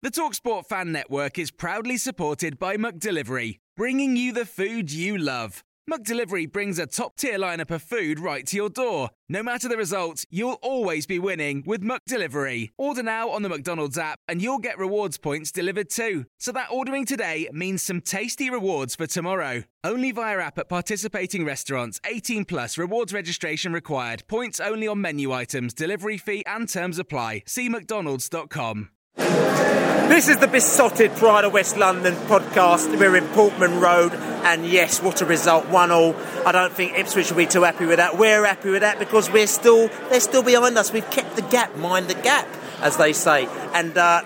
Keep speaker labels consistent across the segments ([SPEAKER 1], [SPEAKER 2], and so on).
[SPEAKER 1] The Talksport Fan Network is proudly supported by McDelivery, bringing you the food you love. McDelivery brings a top tier lineup of food right to your door. No matter the result, you'll always be winning with McDelivery. Order now on the McDonald's app and you'll get rewards points delivered too. So that ordering today means some tasty rewards for tomorrow. Only via app at participating restaurants. 18 plus rewards registration required. Points only on menu items, delivery fee and terms apply. See mcdonalds.com.
[SPEAKER 2] This is the Beesotted Pride of West London podcast. We're in Portman Road, and yes, what a result, one all. I don't think Ipswich will be too happy with that. We're happy with that because we're still they're still behind us. We've kept the gap, mind the gap, as they say. And uh,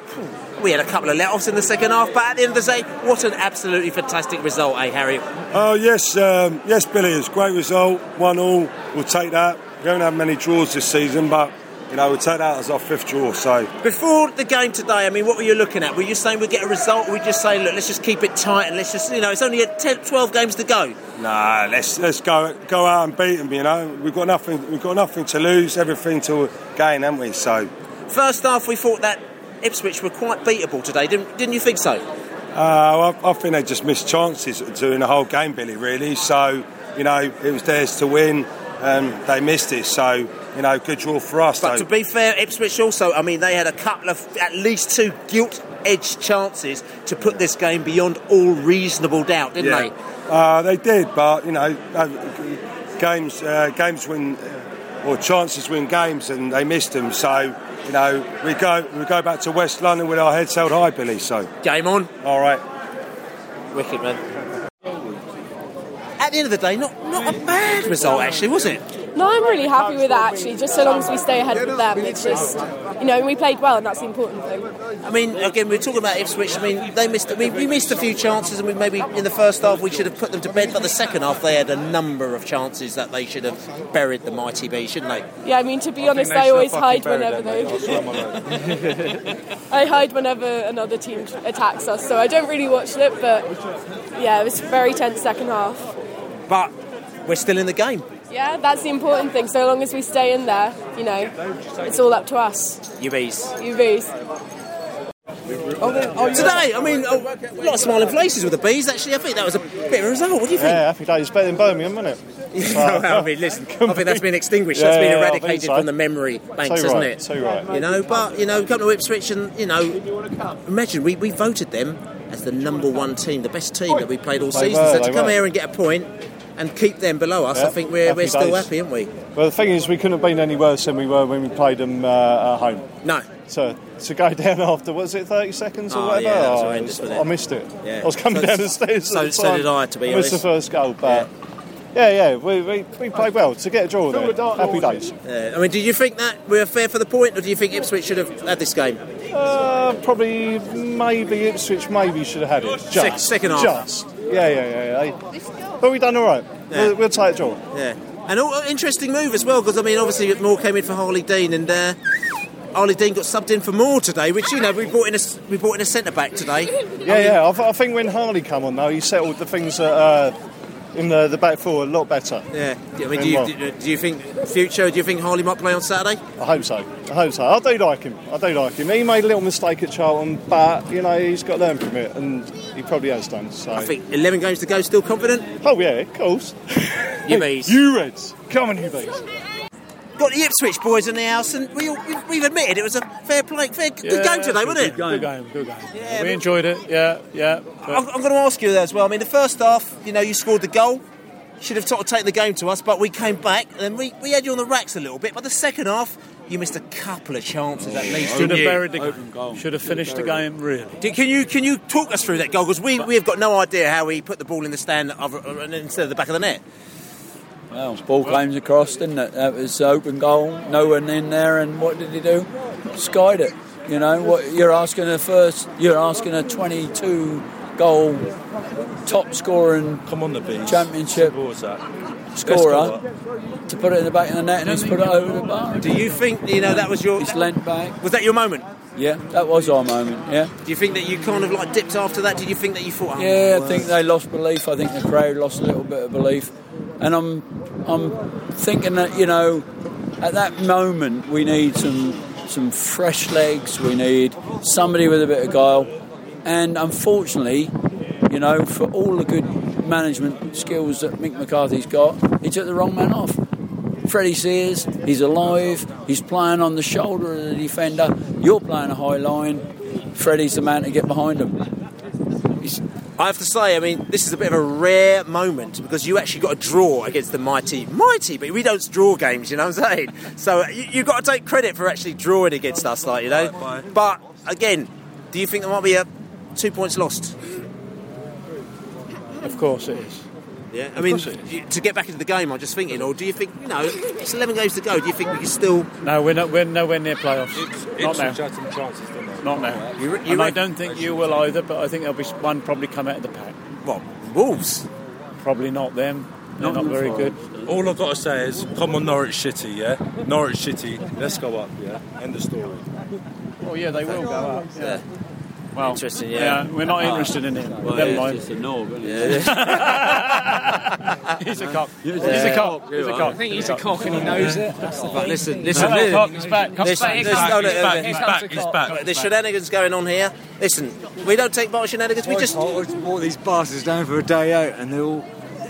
[SPEAKER 2] we had a couple of let-offs in the second half, but at the end of the day, what an absolutely fantastic result, eh, Harry?
[SPEAKER 3] Oh yes, um, yes, Billy. It's great result, one all. We'll take that. We haven't had many draws this season, but you know, we'll take that as our fifth draw. So
[SPEAKER 2] Before the game today, I mean, what were you looking at? Were you saying we get a result, or we just say, look, let's just keep it tight and let's just, you know, it's only 10, 12 games to go.
[SPEAKER 3] nah, let's let's go go out and beat them. You know, we've got nothing we've got nothing to lose, everything to gain, haven't we? So
[SPEAKER 2] First half, we thought that Ipswich were quite beatable today, didn't, didn't you think so?
[SPEAKER 3] uh, I, I think they just missed chances during the whole game, Billy. Really. So you know, it was theirs to win, and they missed it. So you know, good draw for us.
[SPEAKER 2] But
[SPEAKER 3] though.
[SPEAKER 2] to be fair, Ipswich also, I mean, they had a couple of, at least two gilt edged chances to put this game beyond all reasonable doubt, didn't they?
[SPEAKER 3] Uh, they did, but you know, uh, games uh, games win uh, or chances win games, and they missed them. So you know, we go we go back to West London with our heads held high, Billy. So
[SPEAKER 2] Game on.
[SPEAKER 3] all right.
[SPEAKER 2] Wicked, man. At the end of the day, not, not a bad result, actually, was it?
[SPEAKER 4] No, I'm really happy with that actually. Just so long as we stay ahead of them, it's just you know we played well, and that's the important thing.
[SPEAKER 2] I mean, again, we're talking about Ipswich. I mean, they missed. We, we missed a few chances, and we maybe in the first half we should have put them to bed. But the second half, they had a number of chances that they should have buried the mighty bee, shouldn't they?
[SPEAKER 4] Yeah, I mean to be honest, I always hide whenever they. I hide whenever another team attacks us, so I don't really watch it. But yeah, it was a very tense second half.
[SPEAKER 2] But we're still in the game.
[SPEAKER 4] Yeah, that's the important thing. So long as we stay in there, you know, it's all up to us.
[SPEAKER 2] You bees.
[SPEAKER 4] You bees.
[SPEAKER 2] Today, I mean, a lot of smiling faces with the bees. Actually, I think that was a bit of a result. What do you think?
[SPEAKER 5] Yeah, happy days. Better than Birmingham, isn't it?
[SPEAKER 2] I mean, listen, I think that's been extinguished.
[SPEAKER 5] Yeah,
[SPEAKER 2] that's been
[SPEAKER 5] yeah,
[SPEAKER 2] eradicated
[SPEAKER 5] so.
[SPEAKER 2] from the memory banks,
[SPEAKER 5] So
[SPEAKER 2] hasn't
[SPEAKER 5] right,
[SPEAKER 2] it?
[SPEAKER 5] so right.
[SPEAKER 2] You know, but you know, come to Ipswich and you know, imagine we, we voted them as the number one team, the best team that we played all season. so to come here and get a point and keep them below us, I think we're,
[SPEAKER 5] happy
[SPEAKER 2] we're still
[SPEAKER 5] days.
[SPEAKER 2] happy, aren't we?
[SPEAKER 5] Well, the thing is, we couldn't have been any worse than we were when we played them uh, at home.
[SPEAKER 2] No.
[SPEAKER 5] So to go down after, was it 30 seconds or
[SPEAKER 2] Oh,
[SPEAKER 5] whatever?
[SPEAKER 2] yeah, that was
[SPEAKER 5] Oh,
[SPEAKER 2] horrendous, wasn't?
[SPEAKER 5] I missed it.
[SPEAKER 2] Yeah.
[SPEAKER 5] I was coming
[SPEAKER 2] So-
[SPEAKER 5] down the stairs.
[SPEAKER 2] so-
[SPEAKER 5] the
[SPEAKER 2] so did I, to be
[SPEAKER 5] I missed the first goal, but yeah, yeah, we, we, we played well to get a draw there. Happy days.
[SPEAKER 2] Yeah. I mean, do you think that we're fair for the point, or do you think Ipswich should have had this game?
[SPEAKER 5] Uh, probably, maybe Ipswich maybe should have had it. Just,
[SPEAKER 2] Sec- second half.
[SPEAKER 5] Just. Yeah, yeah, yeah. yeah. But we done all right.
[SPEAKER 2] Yeah.
[SPEAKER 5] We'll, we'll take a draw.
[SPEAKER 2] Yeah, and all, interesting move as well because I mean, obviously Moore came in for Harlee Dean, and uh, Harlee Dean got subbed in for Moore today, which you know we brought in a s- we brought in a centre back today.
[SPEAKER 5] Yeah, yeah. I, th- I think when Harlee come on though, he settled the things that, uh, in the, the back four a lot better.
[SPEAKER 2] Yeah, I mean, do you, do, do you think future? Do you think Harlee might play on Saturday?
[SPEAKER 5] I hope so. I hope so. I do like him. I do like him. He made a little mistake at Charlton, but you know he's got to learn from it, and he probably has done. So
[SPEAKER 2] I think 11 games to go, still confident.
[SPEAKER 5] Oh yeah, of course.
[SPEAKER 2] You bees.
[SPEAKER 5] You Reds, come on, you bees.
[SPEAKER 2] Got the Ipswich boys in the house, and we, all- we've admitted it was a fair play, fair good game today, wasn't it?
[SPEAKER 6] Good game, good game.
[SPEAKER 2] Yeah,
[SPEAKER 6] we
[SPEAKER 2] but-
[SPEAKER 6] enjoyed it. Yeah, yeah.
[SPEAKER 2] I'm, I'm going to ask you that as well. I mean, the first half, you know, you scored the goal. Should have sort of taken the game to us, but we came back and we, we had you on the racks a little bit. But the second half, you missed a couple of chances at least.
[SPEAKER 6] Should
[SPEAKER 2] didn't
[SPEAKER 6] have
[SPEAKER 2] you?
[SPEAKER 6] buried the Open goal. Should have finished the game, really.
[SPEAKER 2] Do- Can you can you talk us through that goal? Because we we have got no idea how he put the ball in the stand of, uh, instead of the back of the net.
[SPEAKER 7] Well, ball claims across, didn't it? That was open goal, no one in there, and what did he do? Skied it. You know, what you're asking a first, you're asking a 22 goal top scoring
[SPEAKER 8] Come on the beach.
[SPEAKER 7] championship
[SPEAKER 8] What was that?
[SPEAKER 7] scorer to put it in the back of the net and he's put it over the bar.
[SPEAKER 2] Do you think you know that was your?
[SPEAKER 7] He's lent back.
[SPEAKER 2] Was that your moment?
[SPEAKER 7] Yeah, that was our moment. Yeah.
[SPEAKER 2] Do you think that you kind of like dipped after that? Did you think that you thought? Oh,
[SPEAKER 7] Yeah, I think they lost belief. I think the crowd lost a little bit of belief, and I'm I'm thinking that you know, at that moment we need some some fresh legs. We need somebody with a bit of guile, and unfortunately, you know, for all the good management skills that Mick McCarthy's got, he took the wrong man off. Freddie Sears, he's alive, he's playing on the shoulder of the defender. You're playing a high line. Freddie's the man to get behind him.
[SPEAKER 2] I have to say, I mean, this is a bit of a rare moment because you actually got a draw against the mighty, mighty, but we don't draw games, you know what I'm saying? So uh, you, you've got to take credit for actually drawing against us, like, you know? But again, do you think there might be a two points lost?
[SPEAKER 6] Of course it is.
[SPEAKER 2] Yeah, I mean, you- to get back into the game, I'm just thinking, or do you think, you know, it's 11 games to go, do you think we can still.
[SPEAKER 6] No, we're not. We're nowhere near playoffs. not now.
[SPEAKER 8] Ipswich had some chances, didn't
[SPEAKER 6] now.
[SPEAKER 2] You, you
[SPEAKER 6] and I don't think you will either. But I think there'll be one probably come out of the pack.
[SPEAKER 2] What, Wolves?
[SPEAKER 6] Probably not them. They're not very good.
[SPEAKER 8] All I've got to say is, come on, Norwich City, yeah? Norwich City, let's go up, yeah? End of story.
[SPEAKER 6] Oh yeah, they will go up.
[SPEAKER 2] Yeah.
[SPEAKER 6] Well,
[SPEAKER 2] Interesting, yeah.
[SPEAKER 6] we're not ah. interested in him.
[SPEAKER 7] Well,
[SPEAKER 6] Never
[SPEAKER 7] it's
[SPEAKER 6] mind.
[SPEAKER 7] just a knob, isn't
[SPEAKER 2] Yeah.
[SPEAKER 7] it?
[SPEAKER 6] He's a cock. He's a cock. He's a cock.
[SPEAKER 7] I
[SPEAKER 9] think he's a cock and he knows it.
[SPEAKER 2] But listen, listen,
[SPEAKER 6] No,
[SPEAKER 2] listen.
[SPEAKER 6] he's back. Cock's back. He's back.
[SPEAKER 2] no,
[SPEAKER 6] He's back.
[SPEAKER 2] no,
[SPEAKER 6] He's back.
[SPEAKER 2] There's shenanigans going on here. Listen, we don't take part in shenanigans. We just
[SPEAKER 9] brought these bastards down for a day out and they're all.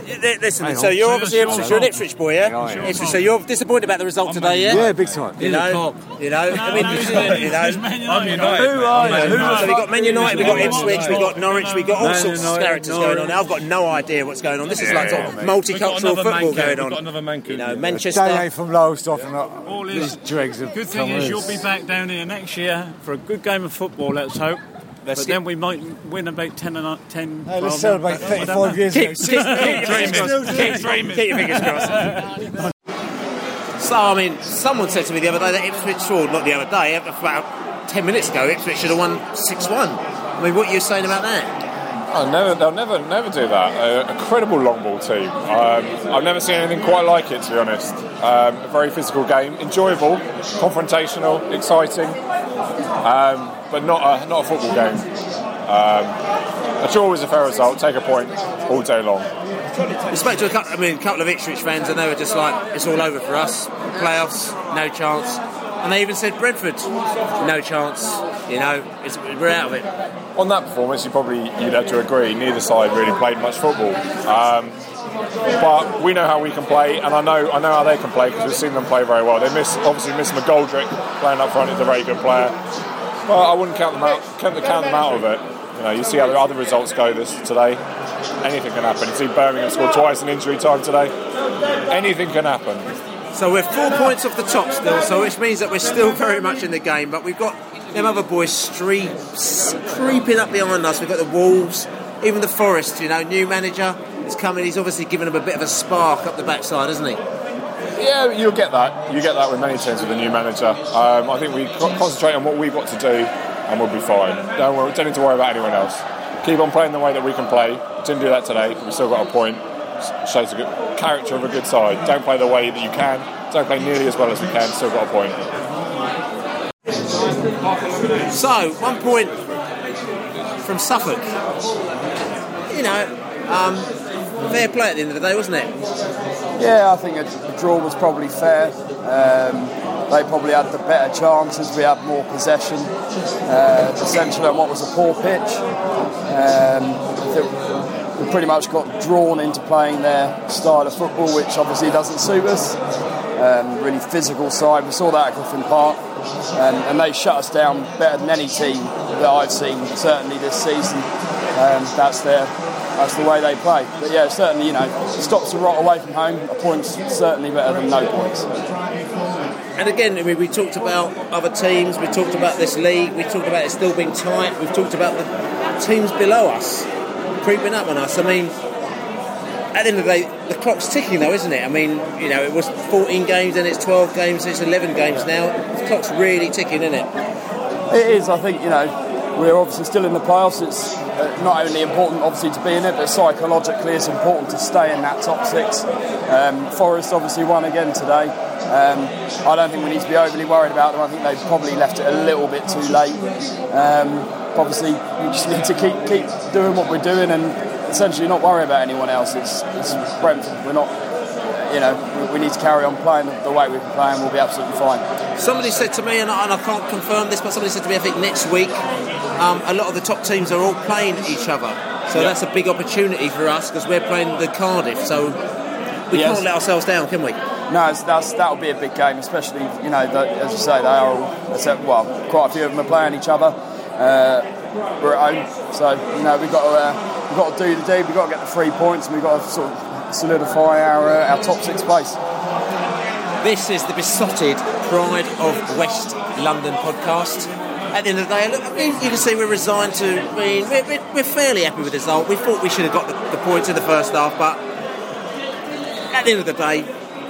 [SPEAKER 2] Li- Listen, so you're obviously
[SPEAKER 9] that's
[SPEAKER 2] Ipswich, you're an
[SPEAKER 9] fault.
[SPEAKER 2] Ipswich boy, yeah?
[SPEAKER 9] Yeah, I am.
[SPEAKER 2] Ipswich, so you're disappointed about the result today, yeah?
[SPEAKER 9] Yeah, big time.
[SPEAKER 2] You
[SPEAKER 9] He's a
[SPEAKER 2] know, you know, I mean,
[SPEAKER 6] no,
[SPEAKER 2] you know,
[SPEAKER 6] not.
[SPEAKER 2] you know.
[SPEAKER 6] He's Man United.
[SPEAKER 8] I'm United.
[SPEAKER 9] Who are you? Who
[SPEAKER 2] So we've got Man United, we've got Ipswich, we've got Norwich, we've got all sorts of characters going on. Now I've got no idea what's going on. This is like sort of
[SPEAKER 8] mate. We've got
[SPEAKER 2] multicultural
[SPEAKER 8] another
[SPEAKER 2] football
[SPEAKER 8] Mancoon,
[SPEAKER 2] going
[SPEAKER 8] We've got
[SPEAKER 2] on.
[SPEAKER 8] another Mancoon.
[SPEAKER 2] You know,
[SPEAKER 8] yeah.
[SPEAKER 9] They
[SPEAKER 2] Manchester.
[SPEAKER 9] ain't from Lowestoft and
[SPEAKER 6] All
[SPEAKER 9] these dregs have
[SPEAKER 6] Good thing is you'll be back down here next year for a good game of football. Let's hope.
[SPEAKER 2] Let's
[SPEAKER 6] but
[SPEAKER 2] get-
[SPEAKER 6] then we might win about 10 and 10.
[SPEAKER 9] Hey,
[SPEAKER 6] 12
[SPEAKER 9] let's celebrate
[SPEAKER 6] I don't know.
[SPEAKER 9] 35 years
[SPEAKER 2] Keep,
[SPEAKER 9] ago.
[SPEAKER 2] keep, keep your fingers crossed. Keep, keep your fingers crossed. So, I mean, someone said to me the other day that Ipswich, or not the other day, about 10 minutes ago, Ipswich should have won 6 1. I mean, what are you saying about that?
[SPEAKER 10] Oh, never, they'll never, never do that. A, a credible long ball team. Um, I've never seen anything quite like it, to be honest. Um, a very physical game, enjoyable, confrontational, exciting, um, but not a, not a football game. Um, a draw was a fair result. Take a point all day long.
[SPEAKER 2] We spoke to a couple, I mean, a couple of Ipswich fans, and they were just like, it's all over for us. Playoffs, no chance. And they even said Brentford, no chance. You know, it's, we're out of it.
[SPEAKER 10] On that performance, you probably you'd have to agree. Neither side really played much football. Um, but we know how we can play, and I know I know how they can play because we've seen them play very well. They miss obviously miss McGoldrick playing up front. He's a very good player, but I wouldn't count them out. Count, count them out of it. You know, you see how the other results go this today. Anything can happen. You see Birmingham scored twice in injury time today. Anything can happen.
[SPEAKER 2] So we're four points off the top still, so which means that we're still very much in the game. But we've got them other boys street, creeping up behind us. We've got the Wolves, even the Forest. You know, new manager is coming. He's obviously given them a bit of a spark up the backside, hasn't he?
[SPEAKER 10] Yeah, you'll get that. You get that with many teams with a new manager. Um, I think we co- concentrate on what we've got to do, and we'll be fine. Don't, worry, don't need to worry about anyone else. Keep on playing the way that we can play. Didn't do that today. but We still got a point. Shows a good character of a good side. Don't play the way that you can. Don't play nearly as well as we can. Still got a point.
[SPEAKER 2] So one point from Suffolk. You know, um, fair play at the end of the day, wasn't it?
[SPEAKER 11] Yeah, I think a draw was probably fair. Um, they probably had the better chances. We had more possession, uh, essentially on what was a poor pitch. Um, we pretty much got drawn into playing their style of football, which obviously doesn't suit us. Um, really physical side. We saw that at Griffin Park, and, and they shut us down better than any team that I've seen, certainly this season. Um, that's their that's the way they play. But yeah, certainly, you know, stops the rot away from home. A point's certainly better than no points.
[SPEAKER 2] and again, I mean, we talked about other teams, we talked about this league, we talked about it still being tight, we've talked about the teams below us creeping up on us. I mean, at the end of the day, the clock's ticking though, isn't it? I mean, you know, it was 14 games, then it's 12 games, it's 11 games now. The clock's really ticking, isn't it?
[SPEAKER 11] It is. I think you know we're obviously still in the playoffs. It's uh, not only important, obviously, to be in it, but psychologically, it's important to stay in that top six. Um, Forest obviously won again today. Um, I don't think we need to be overly worried about them. I think they've probably left it a little bit too late. Um, obviously, we just need to keep keep doing what we're doing and essentially not worry about anyone else. It's, it's Brentford. We're not. You know, we, we need to carry on playing the, the way we've been playing. We'll be absolutely fine.
[SPEAKER 2] Somebody said to me, and I, and I can't confirm this, but somebody said to me, I think next week, um, a lot of the top teams are all playing each other. So
[SPEAKER 11] Yeah.
[SPEAKER 2] that's a big opportunity for us because we're playing the Cardiff. So we
[SPEAKER 11] Yes.
[SPEAKER 2] can't let ourselves down, can we?
[SPEAKER 11] No, that'll be a big game, especially, you know, the, as you say, they are all, except, well, quite a few of them are playing each other. Uh, we're at home, so, you know, we've got to, uh, we've got to do the deed, we've got to get the three points, and we've got to sort of solidify our, uh, our top six place.
[SPEAKER 2] This is the Beesotted Pride of West London podcast. At the end of the day, look, you can see we're resigned to. I we're, we're, we're fairly happy with the result. We thought we should have got the, the points in the first half, but at the end of the day,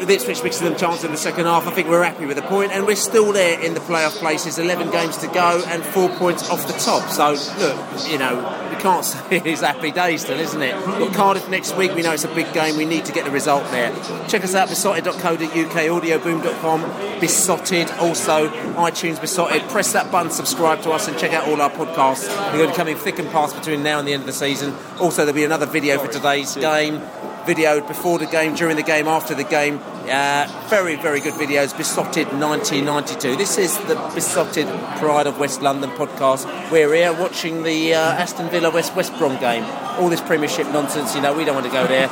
[SPEAKER 2] with Ipswich mixing them chance in the second half, I think we're happy with the point, and we're still there in the playoff places. 11 games to go, and four points off the top. So, look, you know, we can't say it's happy days still, isn't it? Got Cardiff next week. We know it's a big game. We need to get the result there. Check us out, beesotted.co.uk, audioboom.com, beesotted, also iTunes beesotted. Press that button, subscribe to us, and check out all our podcasts. We're going to be coming thick and fast between now and the end of the season. Also, there'll be another video for today's game videoed before the game, during the game, after the game. Uh, very, very good videos. Beesotted 1992. This is the Beesotted Pride of West London podcast. We're here watching the uh, Aston Villa West West Brom game. All this Premiership nonsense, you know, we don't want to go there.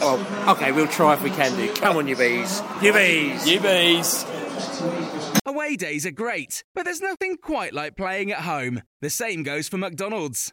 [SPEAKER 2] well, okay, we'll try if we can do. Come on, you bees. You bees.
[SPEAKER 11] You bees.
[SPEAKER 1] Away days are great, but there's nothing quite like playing at home. The same goes for McDonald's.